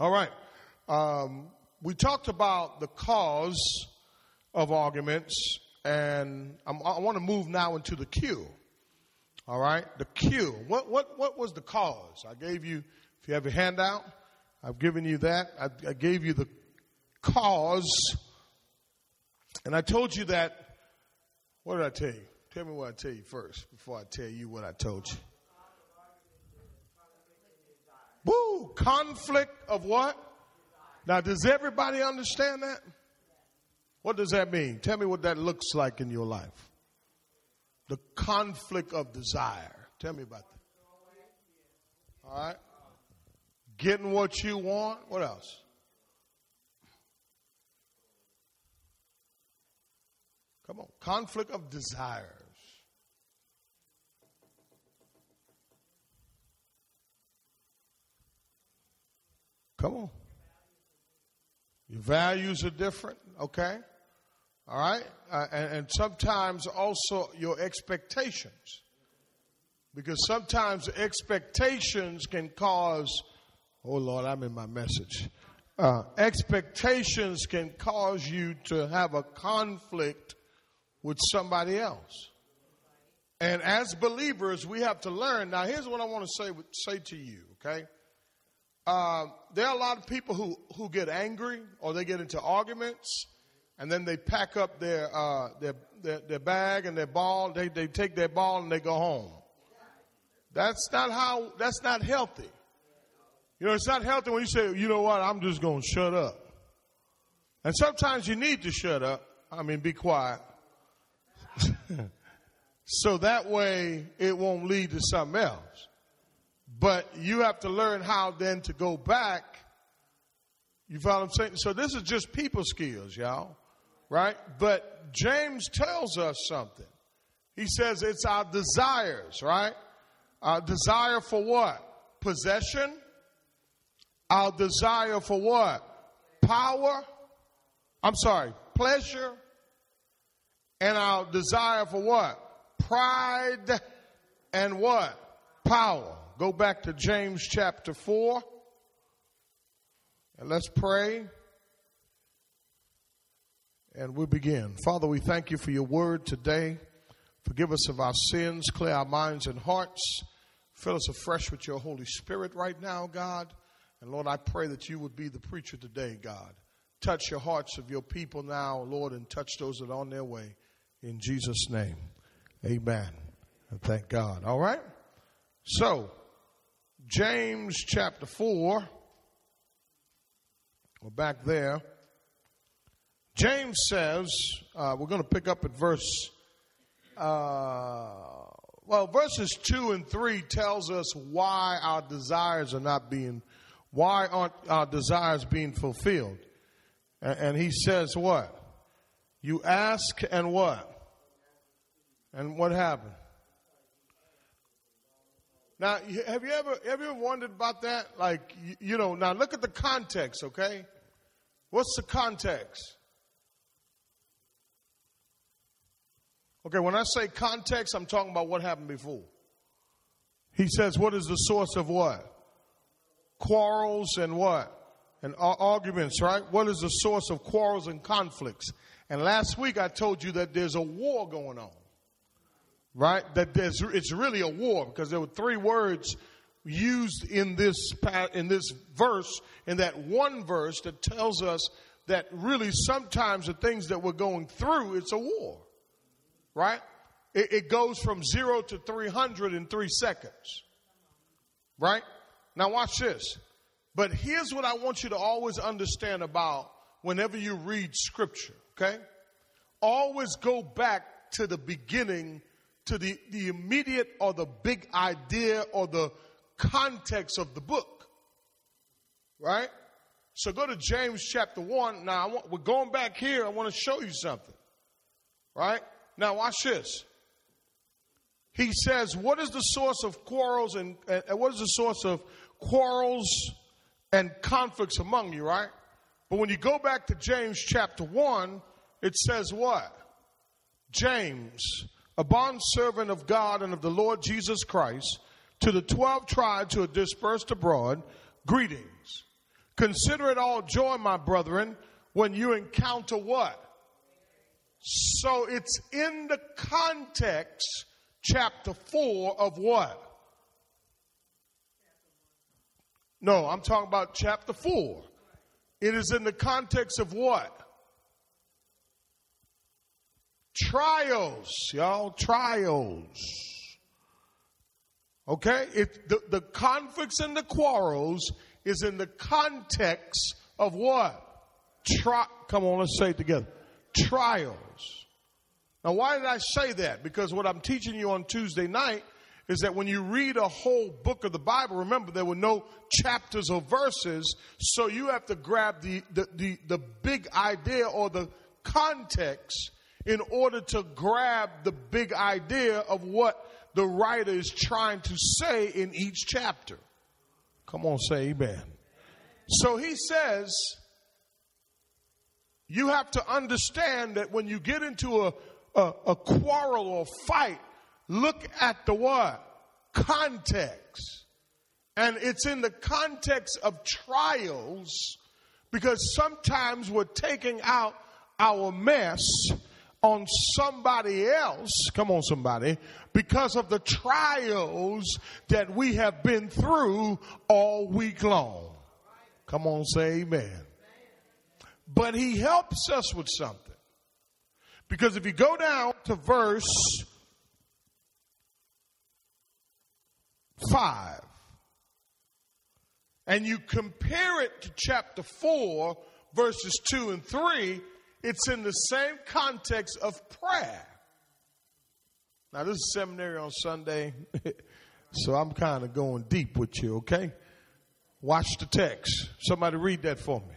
All right. Um, we talked about the cause of arguments, and I'm, i want to move now into the cue. All right, the cue. What what what was the cause? I gave you. If you have your handout, I've given you that. I, I gave you the cause, and I told you that. What did I tell you? Tell me what I tell you first before I tell you what I told you. Woo! Conflict of what? Now, does everybody understand that? What does that mean? Tell me what that looks like in your life. The conflict of desire. Tell me about that. All right. Getting what you want. What else? Come on. Conflict of desires. Come on. Your values are different, okay? All right? Uh, and, and sometimes also your expectations. Because sometimes expectations can cause, oh Lord, I'm in my message. Uh, expectations can cause you to have a conflict with somebody else. And as believers, we have to learn. Now, here's what I want to say, say to you, okay? Uh, there are a lot of people who, who get angry or they get into arguments and then they pack up their, uh, their, their, their, bag and their ball. They, they take their ball and they go home. That's not how, that's not healthy. You know, it's not healthy when you say, you know what, I'm just going to shut up. And sometimes you need to shut up. I mean, be quiet. so that way it won't lead to something else. But you have to learn how then to go back. You follow I'm saying? So this is just people skills, y'all. Right? But James tells us something. He says it's our desires, right? Our desire for what? Possession. Our desire for what? Power. I'm sorry, pleasure. And our desire for what? Pride and what? Power. Go back to James chapter 4 and let's pray. And we begin. Father, we thank you for your word today. Forgive us of our sins, clear our minds and hearts. Fill us afresh with your Holy Spirit right now, God. And Lord, I pray that you would be the preacher today, God. Touch your hearts of your people now, Lord, and touch those that are on their way. In Jesus' name, amen. And thank God. All right? So, James chapter 4. We're back there. James says, uh, we're going to pick up at verse, uh, well, verses 2 and 3 tells us why our desires are not being, why aren't our desires being fulfilled? And, and he says what? You ask and what? And what happened? Now, have you ever have you ever wondered about that? Like, you, you know, now look at the context, okay? What's the context? Okay, when I say context, I'm talking about what happened before. He says, what is the source of what? Quarrels and what? And arguments, right? What is the source of quarrels and conflicts? And last week I told you that there's a war going on right? That there's, it's really a war because there were three words used in this, in this verse, in that one verse that tells us that really sometimes the things that we're going through, it's a war, right? It, it goes from zero to 300 in three seconds, right? Now watch this. But here's what I want you to always understand about whenever you read scripture, okay? Always go back to the beginning to the, the immediate or the big idea or the context of the book. Right? So go to James chapter 1. Now, want, we're going back here. I want to show you something. Right? Now, watch this. He says, What is the source of quarrels and, and what is the source of quarrels and conflicts among you, right? But when you go back to James chapter 1, it says what? James, a bondservant of God and of the Lord Jesus Christ, to the 12 tribes who are dispersed abroad, greetings. Consider it all joy, my brethren, when you encounter what? So it's in the context, chapter 4 of what? No, I'm talking about chapter 4. It is in the context of what? Trials, y'all, trials. Okay? It, the, the conflicts and the quarrels is in the context of what? Tri- Come on, let's say it together. Trials. Now, why did I say that? Because what I'm teaching you on Tuesday night is that when you read a whole book of the Bible, remember there were no chapters or verses, so you have to grab the, the, the, the big idea or the context in order to grab the big idea of what the writer is trying to say in each chapter. Come on, say amen. So he says, you have to understand that when you get into a, a, a quarrel or fight, look at the what? Context. And it's in the context of trials because sometimes we're taking out our mess on somebody else, come on, somebody, because of the trials that we have been through all week long. Come on, say amen. But he helps us with something. Because if you go down to verse 5 and you compare it to chapter 4, verses 2 and 3, it's in the same context of prayer. Now, this is seminary on Sunday, so I'm kind of going deep with you, okay? Watch the text. Somebody read that for me.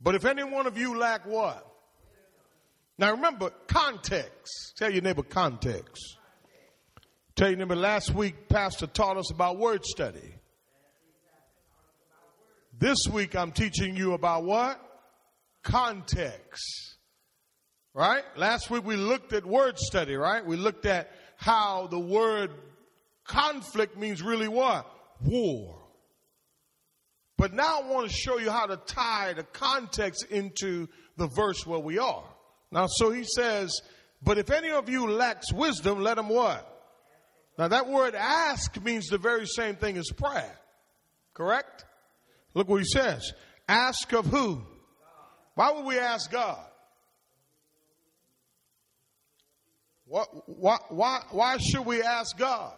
But if any one of you lack what? Now remember, context. Tell your neighbor context. Tell your neighbor, last week, Pastor taught us about word study. This week, I'm teaching you about what? Context. Right? Last week, we looked at word study, right? We looked at how the word conflict means really what? War. But now I want to show you how to tie the context into the verse where we are. Now, so he says, but if any of you lacks wisdom, let him what? Now that word ask means the very same thing as prayer. Correct? Look what he says. Ask of who? Why would we ask God? What, why, why, why should we ask God?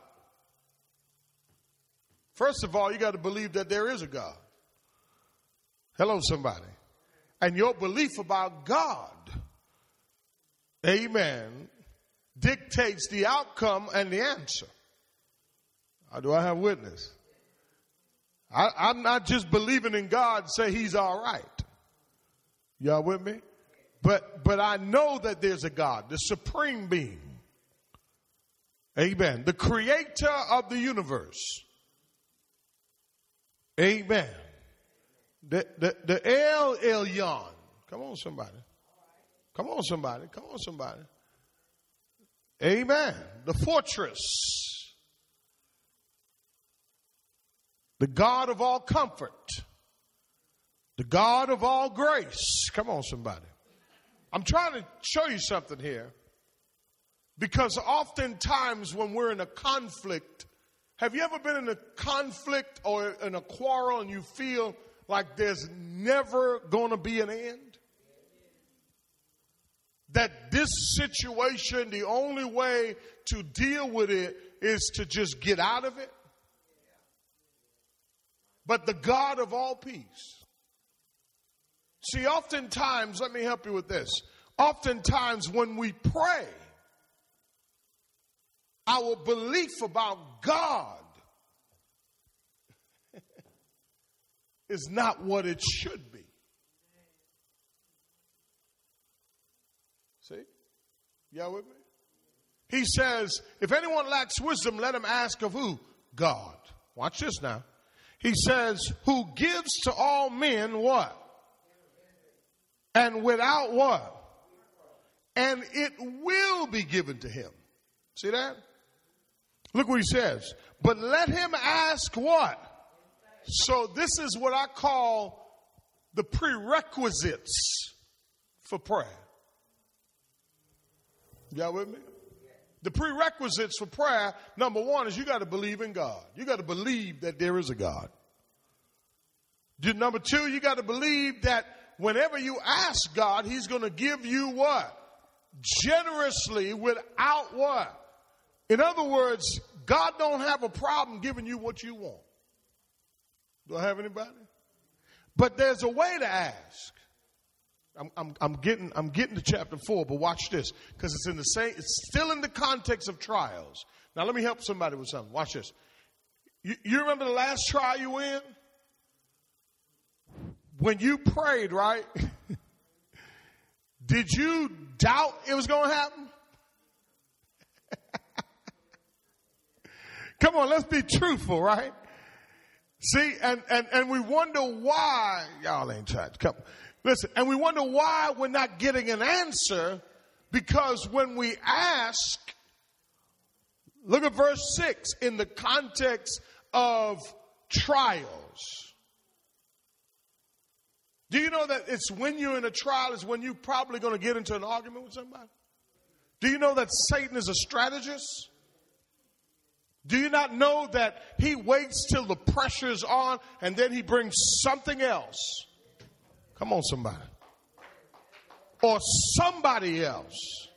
First of all, you got to believe that there is a God. Hello, somebody. And your belief about God amen, dictates the outcome and the answer. Or do I have witness? I, am not just believing in God, say he's all right. Y'all with me? But, but I know that there's a God, the supreme being. Amen. The creator of the universe. Amen. The, the, the El Elyon. Come on, somebody. Come on, somebody. Come on, somebody. Amen. The fortress. The God of all comfort. The God of all grace. Come on, somebody. I'm trying to show you something here. Because oftentimes when we're in a conflict, have you ever been in a conflict or in a quarrel and you feel like there's never going to be an end? that this situation, the only way to deal with it is to just get out of it. But the God of all peace. See, oftentimes, let me help you with this. Oftentimes, when we pray, our belief about God is not what it should be. See? Y'all with me? He says, if anyone lacks wisdom, let him ask of who? God. Watch this now. He says, who gives to all men what? And without what? And it will be given to him. See that? Look what he says. But let him ask what? So this is what I call the prerequisites for prayer. Y'all with me? The prerequisites for prayer, number one, is you got to believe in God. You got to believe that there is a God. Number two, you got to believe that whenever you ask God, He's going to give you what? Generously without what? In other words, God don't have a problem giving you what you want. Do I have anybody? But there's a way to ask. I'm, I'm, I'm, getting, I'm getting to chapter four, but watch this because it's in the same, it's still in the context of trials. Now let me help somebody with something. Watch this. You, you remember the last trial you in? When you prayed, right? Did you doubt it was going to happen? Come on, let's be truthful, right? See, and, and, and we wonder why, y'all ain't to come. Listen, and we wonder why we're not getting an answer because when we ask, look at verse 6 in the context of trials. Do you know that it's when you're in a trial is when you're probably going to get into an argument with somebody? Do you know that Satan is a strategist? Do you not know that he waits till the pressure's on and then he brings something else? Come on, somebody. Or somebody else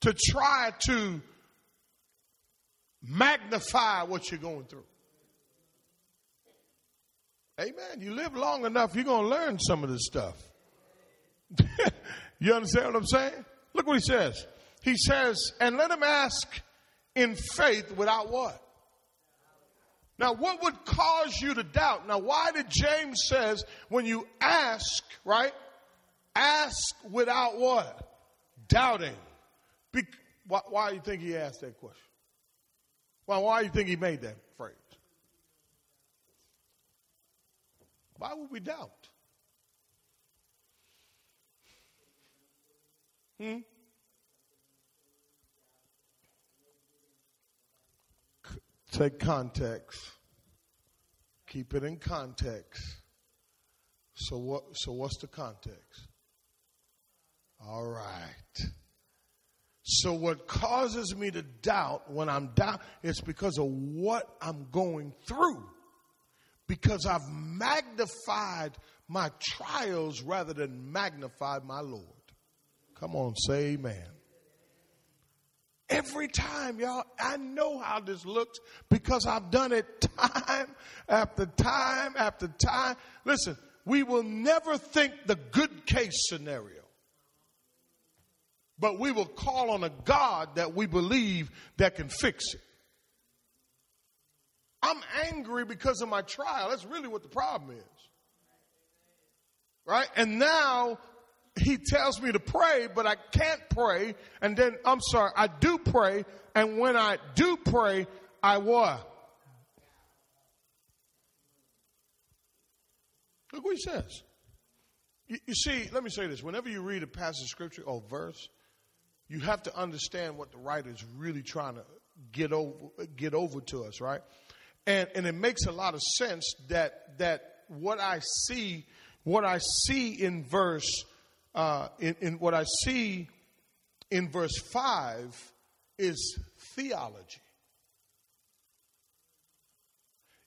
to try to magnify what you're going through. Amen. You live long enough, you're going to learn some of this stuff. you understand what I'm saying? Look what he says. He says, and let him ask in faith without what? Now, what would cause you to doubt? Now, why did James says when you ask, right? Ask without what? Doubting. Be- why, why do you think he asked that question? Why, why do you think he made that Why would we doubt? Hmm? Take context. Keep it in context. So what so what's the context? All right. So what causes me to doubt when I'm down it's because of what I'm going through. Because I've magnified my trials rather than magnified my Lord. Come on, say amen. Every time, y'all, I know how this looks because I've done it time after time after time. Listen, we will never think the good case scenario, but we will call on a God that we believe that can fix it. I'm angry because of my trial. That's really what the problem is. Right? And now he tells me to pray, but I can't pray. And then, I'm sorry, I do pray. And when I do pray, I what? Look what he says. You, you, see, let me say this. Whenever you read a passage of scripture or verse, you have to understand what the writer is really trying to get over, get over to us, right? And, and it makes a lot of sense that, that what I see, what I see in verse uh, in, in what I see in verse 5 is theology.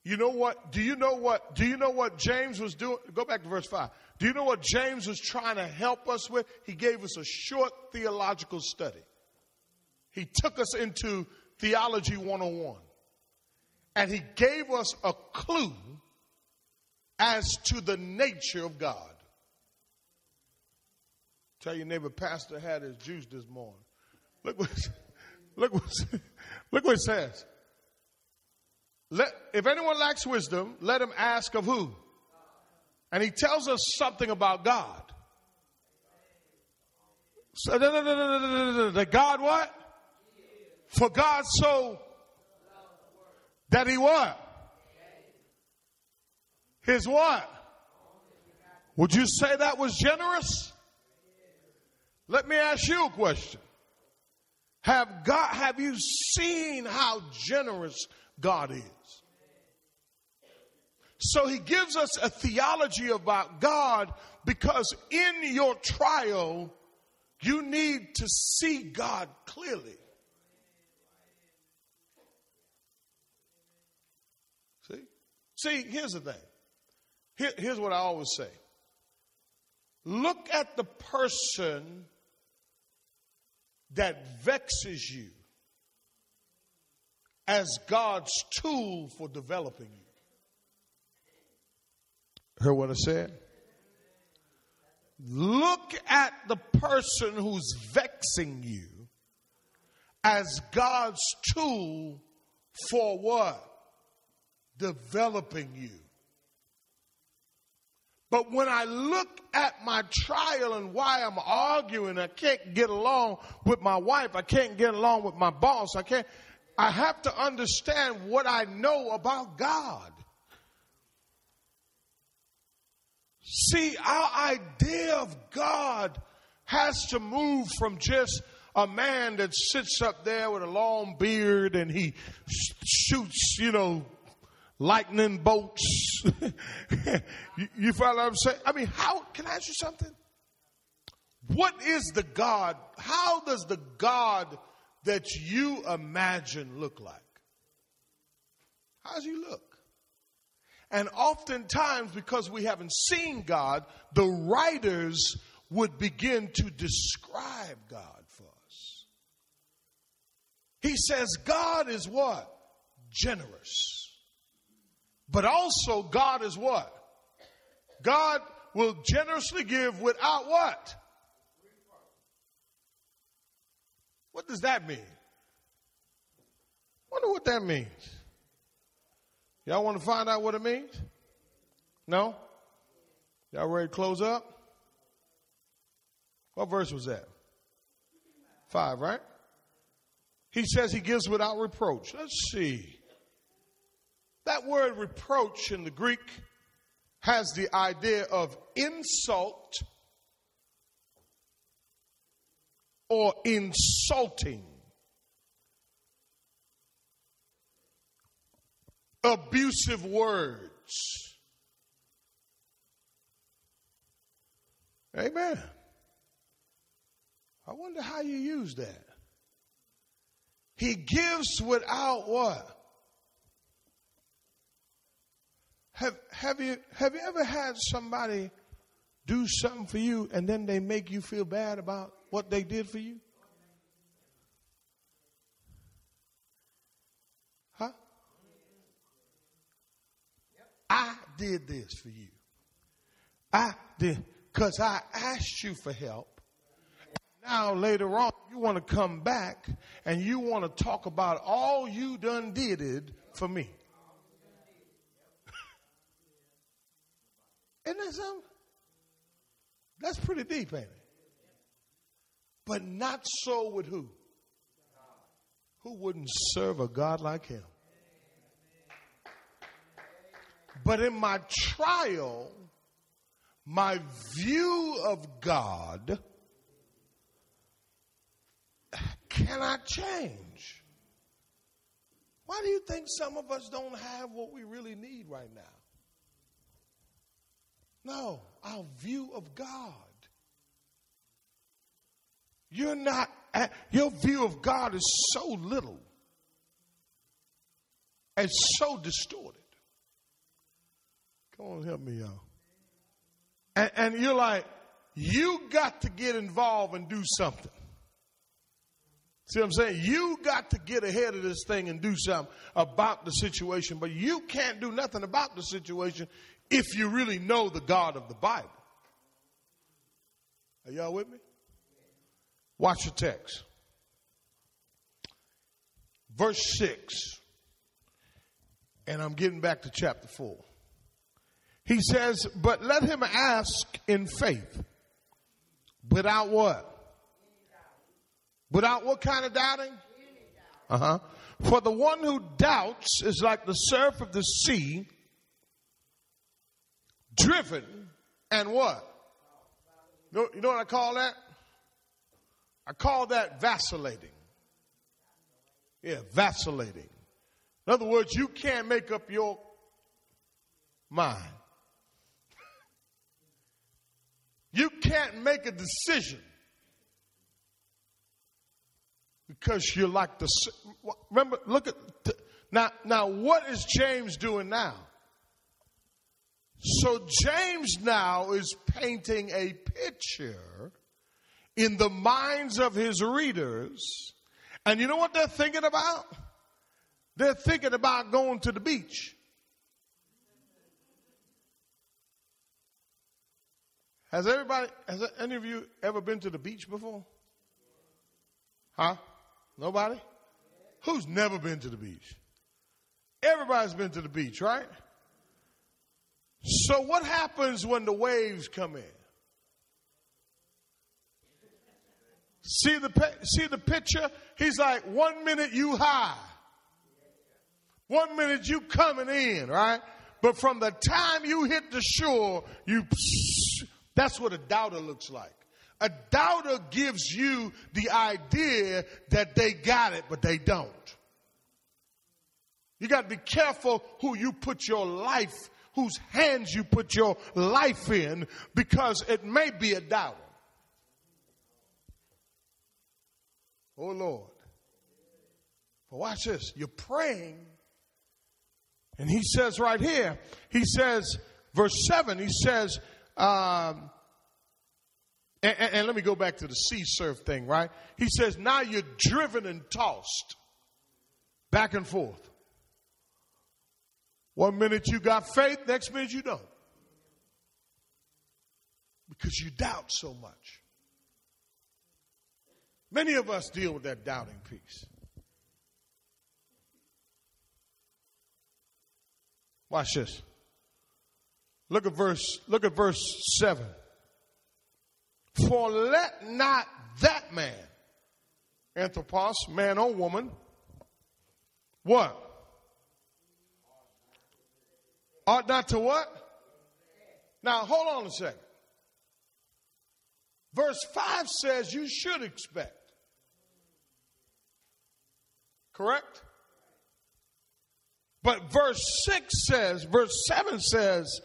You know what? Do you know what? Do you know what James was doing? Go back to verse 5. Do you know what James was trying to help us with? He gave us a short theological study. He took us into theology 101. And he gave us a clue as to the nature of God. Tell your neighbor, Pastor had his juice this morning. Look what, look what, look what it says. Let, if anyone lacks wisdom, let him ask of who? And he tells us something about God. So, the God what? For God so that he what? His what? Would you say that was generous? Let me ask you a question. Have God, have you seen how generous God is? So he gives us a theology about God because in your trial, you need to see God clearly. See, here's the thing. Here, here's what I always say. Look at the person that vexes you as God's tool for developing you. Heard what I said? Look at the person who's vexing you as God's tool for what? Developing you. But when I look at my trial and why I'm arguing, I can't get along with my wife, I can't get along with my boss, I can't, I have to understand what I know about God. See, our idea of God has to move from just a man that sits up there with a long beard and he shoots, you know, lightning bolts. you, you follow what I'm saying? I mean, how can I ask you something? What is the God? How does the God that you imagine look like? How does he look? And oftentimes, because we haven't seen God, the writers would begin to describe God for us. He says, God is what? Generous. But also, God is what? God will generously give without what? What does that mean? Wonder what that means. Y'all want to find out what it means? No? Y'all ready to close up? What verse was that? Five, right? He says he gives without reproach. Let's see. That word reproach in the Greek has the idea of insult or insulting. abusive words. Amen. I wonder how you use that. He gives without what? Have, have, you, have you ever had somebody do something for you and then they make you feel bad about what they did for you? Huh? I did this for you. I did, because I asked you for help. Now, later on, you want to come back and you want to talk about all you done did it for me. Isn't that something? That's pretty deep, ain't it? But not so with who? Who wouldn't serve a God like him? But in my trial, my view of God cannot change. Why do you think some of us don't have what we really need right now? No, our view of God. You're not, eh, your view of God is so little and so distorted. Come on, help me, y'all. And, and you're like, you got to get involved and do something. See what I'm saying? You got to get ahead of this thing and do something about the situation, but you can't do nothing about the situation if you really know the God of the Bible. Are y'all with me? Watch the text. Verse 6. And I'm getting back to chapter 4. He says, but let him ask in faith. Without what? Without what kind of doubting? Uh huh. For the one who doubts is like the surf of the sea, driven and what? You know, you know what I call that? I call that vacillating. Yeah, vacillating. In other words, you can't make up your mind. You can't make a decision because you're like the. Remember, look at now. Now, what is James doing now? So James now is painting a picture in the minds of his readers. And you know what they're thinking about? They're thinking about going to the beach. Has everybody, has any of you ever been to the beach before? Huh? Nobody? Who's never been to the beach? Everybody's been to the beach, right? So what happens when the waves come in? See the see the picture? He's like one minute you high, one minute you coming in, right? But from the time you hit the shore, you that's what a doubter looks like. A doubter gives you the idea that they got it, but they don't. You got to be careful who you put your life, whose hands you put your life in, because it may be a doubter. Oh Lord. But watch this. You're praying. And he says right here, he says, verse 7, he says, um, and, and, and let me go back to the sea surf thing, right? He says, now you're driven and tossed back and forth. One minute you got faith, next minute you don't. Because you doubt so much. Many of us deal with that doubting piece. Watch this. Look at verse, look at verse 7. For let not that man, anthropos, man or woman, what? Ought not to what? Now hold on a second. Verse 5 says you should expect. Correct? But verse 6 says, verse 7 says,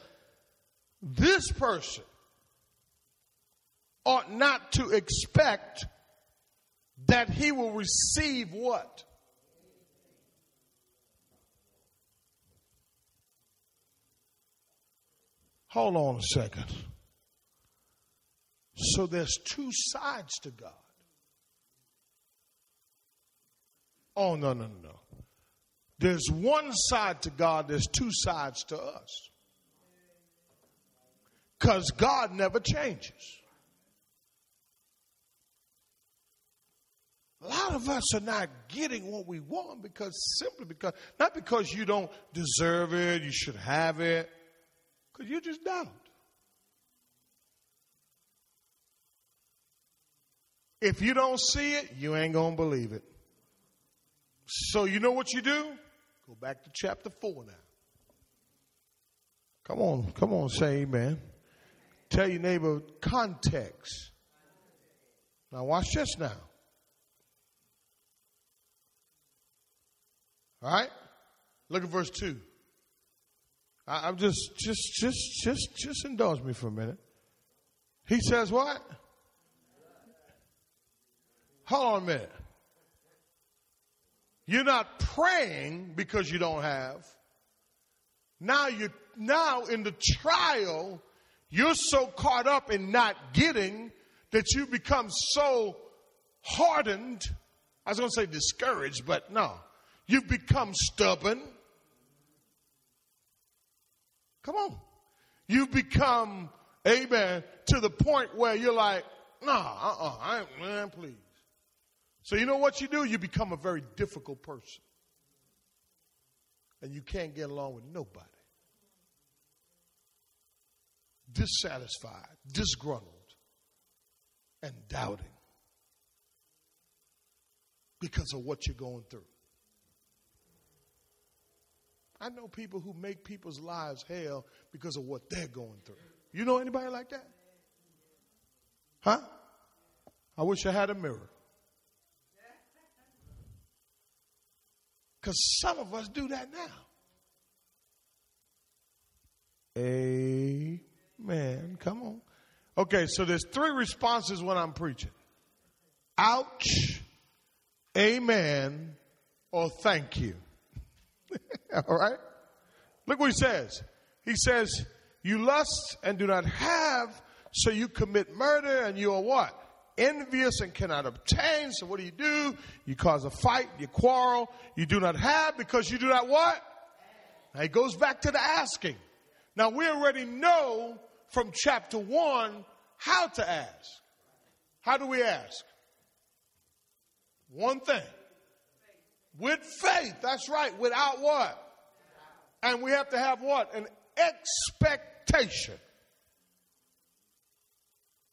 this person ought not to expect that he will receive what? Hold on a second. So there's two sides to God. Oh, no, no, no. There's one side to God, there's two sides to us. Because God never changes. A lot of us are not getting what we want because simply because, not because you don't deserve it, you should have it, because you just don't. If you don't see it, you ain't going to believe it. So you know what you do? Go back to chapter 4 now. Come on, come on, say amen. Tell your neighbor context. Now watch this now. All right? Look at verse 2. I, am just, just, just, just, just indulge me for a minute. He says what? Hold on a minute. You're not praying because you don't have. Now you now in the trial, you're so caught up in not getting that you become so hardened. I was going to say discouraged, but no. You've become stubborn. Come on. You've become, amen, to the point where you're like, nah, uh-uh, I ain't, man, please. So you know what you do? You become a very difficult person. And you can't get along with nobody. Dissatisfied, disgruntled, and doubting because of what you're going through. I know people who make people's lives hell because of what they're going through. You know anybody like that? Huh? I wish I had a mirror. Because some of us do that now. Amen. Come on. Okay, so there's three responses when I'm preaching. Ouch, amen, or thank you. All right? Look what he says. He says, You lust and do not have, so you commit murder, and you are what? Envious and cannot obtain. So what do you do? You cause a fight, you quarrel, you do not have because you do not what? Now he goes back to the asking. Now we already know from chapter one how to ask. How do we ask? One thing. With faith. That's right. Without what? And we have to have what? An expectation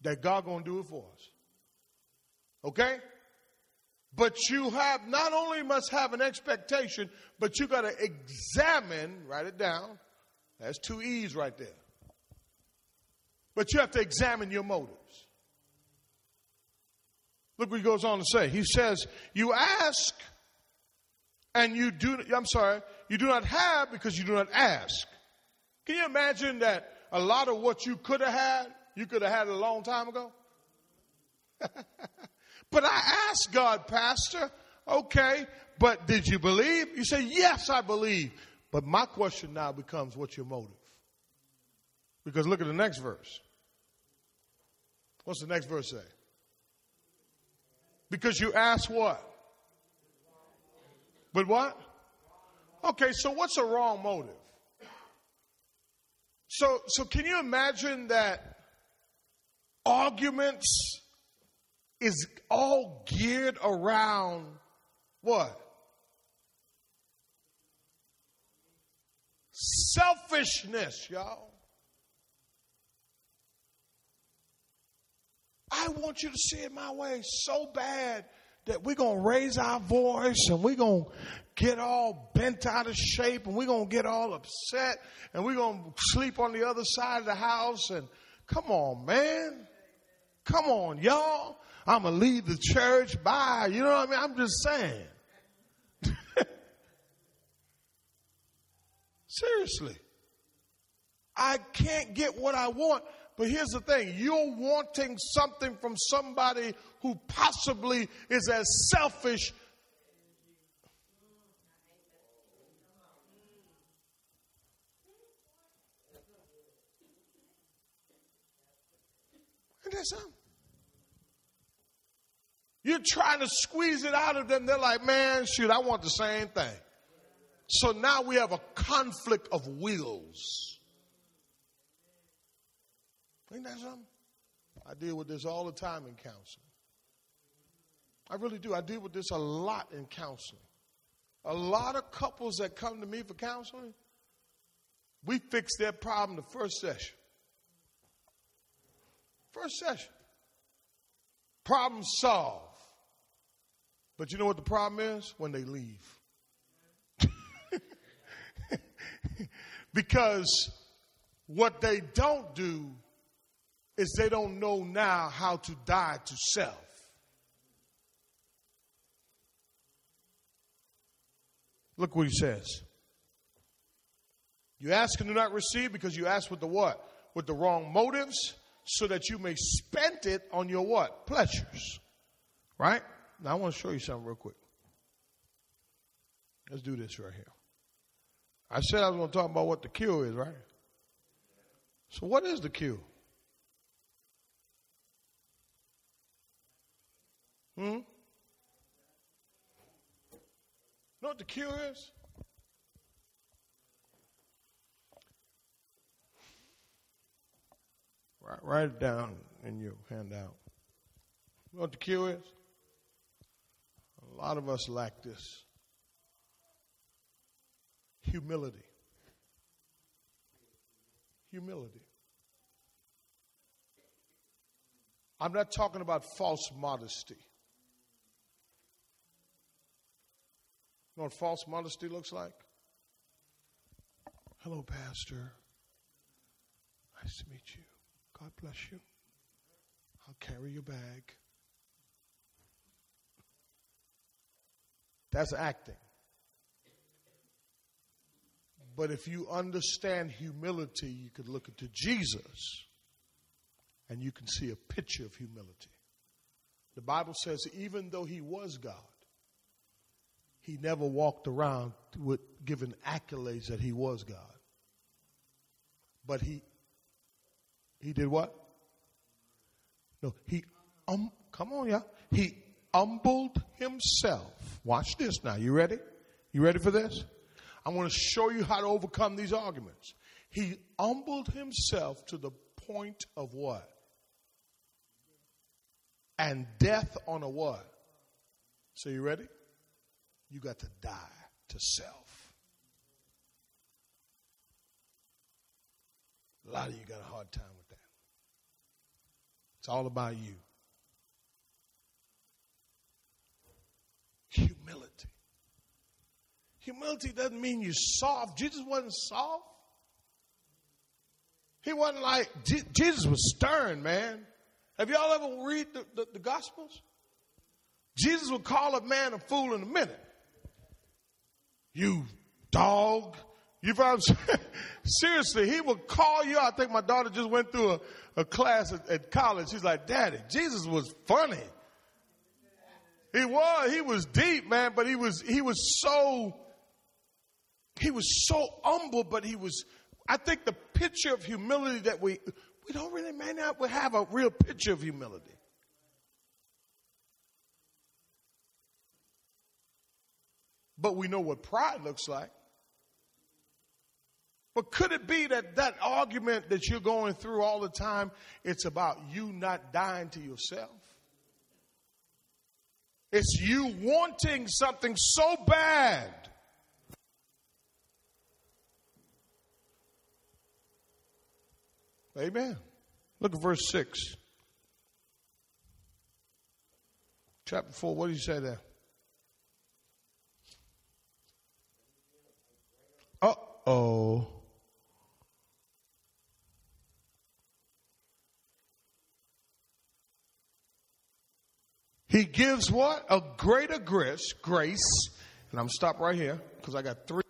that God gonna do it for us. Okay? But you have not only must have an expectation, but you got to examine, write it down. That's two E's right there. But you have to examine your motives. Look what he goes on to say. He says, You ask and you do, I'm sorry, you do not have because you do not ask. Can you imagine that a lot of what you could have had, you could have had a long time ago? but I asked God, Pastor, okay, but did you believe? You say, Yes, I believe. But my question now becomes, What's your motive? Because look at the next verse. What's the next verse say? Because you ask what? But what? Okay, so what's a wrong motive? So, so can you imagine that arguments is all geared around what? Selfishness, y'all. I want you to see it my way so bad that we're going to raise our voice and we're going to get all bent out of shape and we're going to get all upset and we're going to sleep on the other side of the house. And come on, man. Come on, y'all. I'm going to leave the church. Bye. You know what I mean? I'm just saying. Seriously. I can't get what I want but here's the thing you're wanting something from somebody who possibly is as selfish. And that's them. You're trying to squeeze it out of them. They're like, man, shoot, I want the same thing. So now we have a conflict of wills. Ain't that something? I deal with this all the time in counseling. I really do. I deal with this a lot in counseling. A lot of couples that come to me for counseling, we fix their problem the first session. First session. Problem solved. But you know what the problem is? When they leave. because what they don't do is they don't know now how to die to self. Look what he says. You ask and do not receive because you ask with the what? With the wrong motives, so that you may spend it on your what? Pleasures. Right? Now I want to show you something real quick. Let's do this right here. I said I was going to talk about what the cure is, right? So what is the cure? Hmm? Know what the cure is? Write, write it down in your handout. You know what the cure is? A lot of us lack this humility. Humility. I'm not talking about false modesty. You know what false modesty looks like? Hello, Pastor. Nice to meet you. God bless you. I'll carry your bag. That's acting. But if you understand humility, you could look into Jesus and you can see a picture of humility. The Bible says, even though he was God, he never walked around with giving accolades that he was God. But he he did what? No, he um come on, y'all. He humbled himself. Watch this now. You ready? You ready for this? I want to show you how to overcome these arguments. He humbled himself to the point of what? And death on a what? So you ready? You got to die to self. A lot of you got a hard time with that. It's all about you. Humility. Humility doesn't mean you're soft. Jesus wasn't soft. He wasn't like, Jesus was stern, man. Have y'all ever read the, the, the Gospels? Jesus would call a man a fool in a minute. You dog. You know Seriously, he would call you. I think my daughter just went through a, a class at, at college. She's like, Daddy, Jesus was funny. He was. He was deep, man, but he was he was so he was so humble, but he was I think the picture of humility that we we don't really may not have a real picture of humility. But we know what pride looks like. But could it be that that argument that you're going through all the time, it's about you not dying to yourself? It's you wanting something so bad. Amen. Look at verse 6. Chapter 4, what do you say there? Uh oh. He gives what? A greater grace, grace. And I'm stop right here because I got three.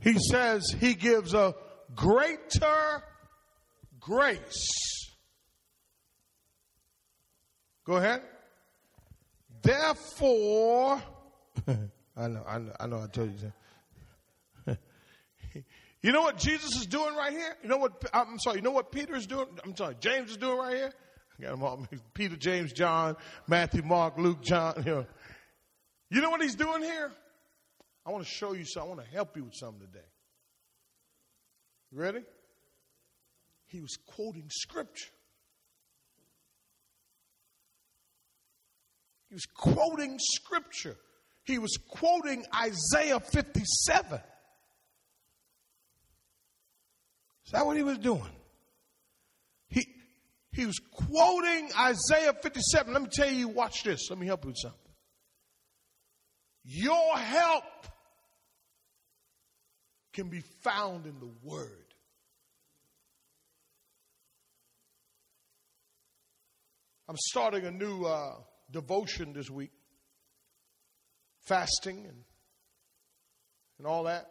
He says he gives a greater grace. Go ahead. Therefore, I know, I know, I know, I told you you know what Jesus is doing right here? You know what, I'm sorry, you know what Peter is doing? I'm sorry, James is doing right here? got them all Peter, James, John, Matthew, Mark, Luke, John. You know. you know what he's doing here? I want to show you something. I want to help you with something today. ready? He was quoting scripture. He was quoting scripture. He was quoting Isaiah 57. Is that what he was doing? He he was quoting Isaiah 57. Let me tell you, watch this. Let me help you with something. Your help can be found in the Word. I'm starting a new uh, devotion this week, fasting and and all that.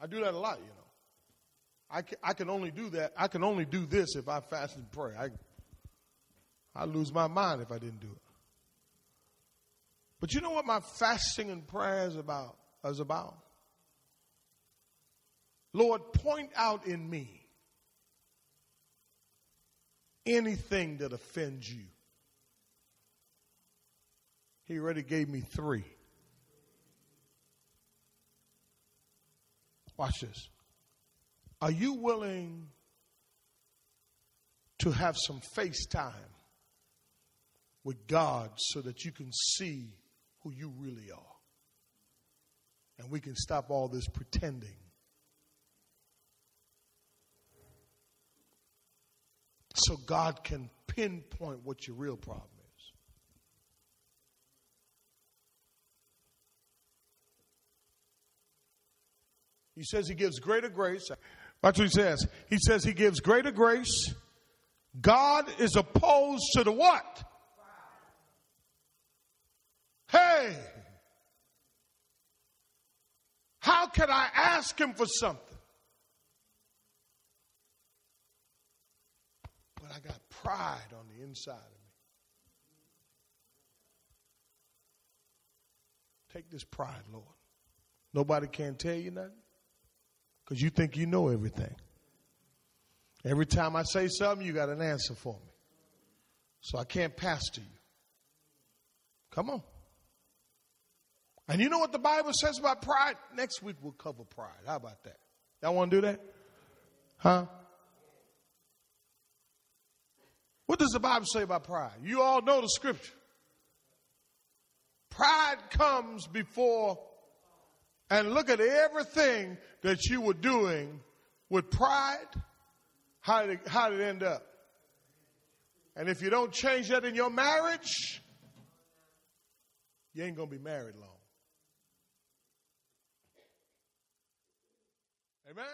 I do that a lot, you know. I can, I can only do that. I can only do this if I fast and pray. I, I lose my mind if I didn't do it. But you know what my fasting and prayer is about? Is about? Lord, point out in me anything that offends you. He already gave me three. Watch this. Are you willing to have some face time with God so that you can see who you really are? And we can stop all this pretending. So God can pinpoint what your real problem is. He says he gives greater grace. Watch what he says. He says he gives greater grace. God is opposed to the what? Hey! How can I ask him for something? But I got pride on the inside of me. Take this pride, Lord. Nobody can tell you nothing because you think you know everything. Every time I say something, you got an answer for me. So I can't pastor you. Come on. And you know what the Bible says about pride? Next week we'll cover pride. How about that? Y'all want to do that? Huh? What does the Bible say about pride? You all know the scripture. Pride comes before, and look at everything that you were doing with pride. How did it, how did it end up? And if you don't change that in your marriage, you ain't going to be married long. Amen?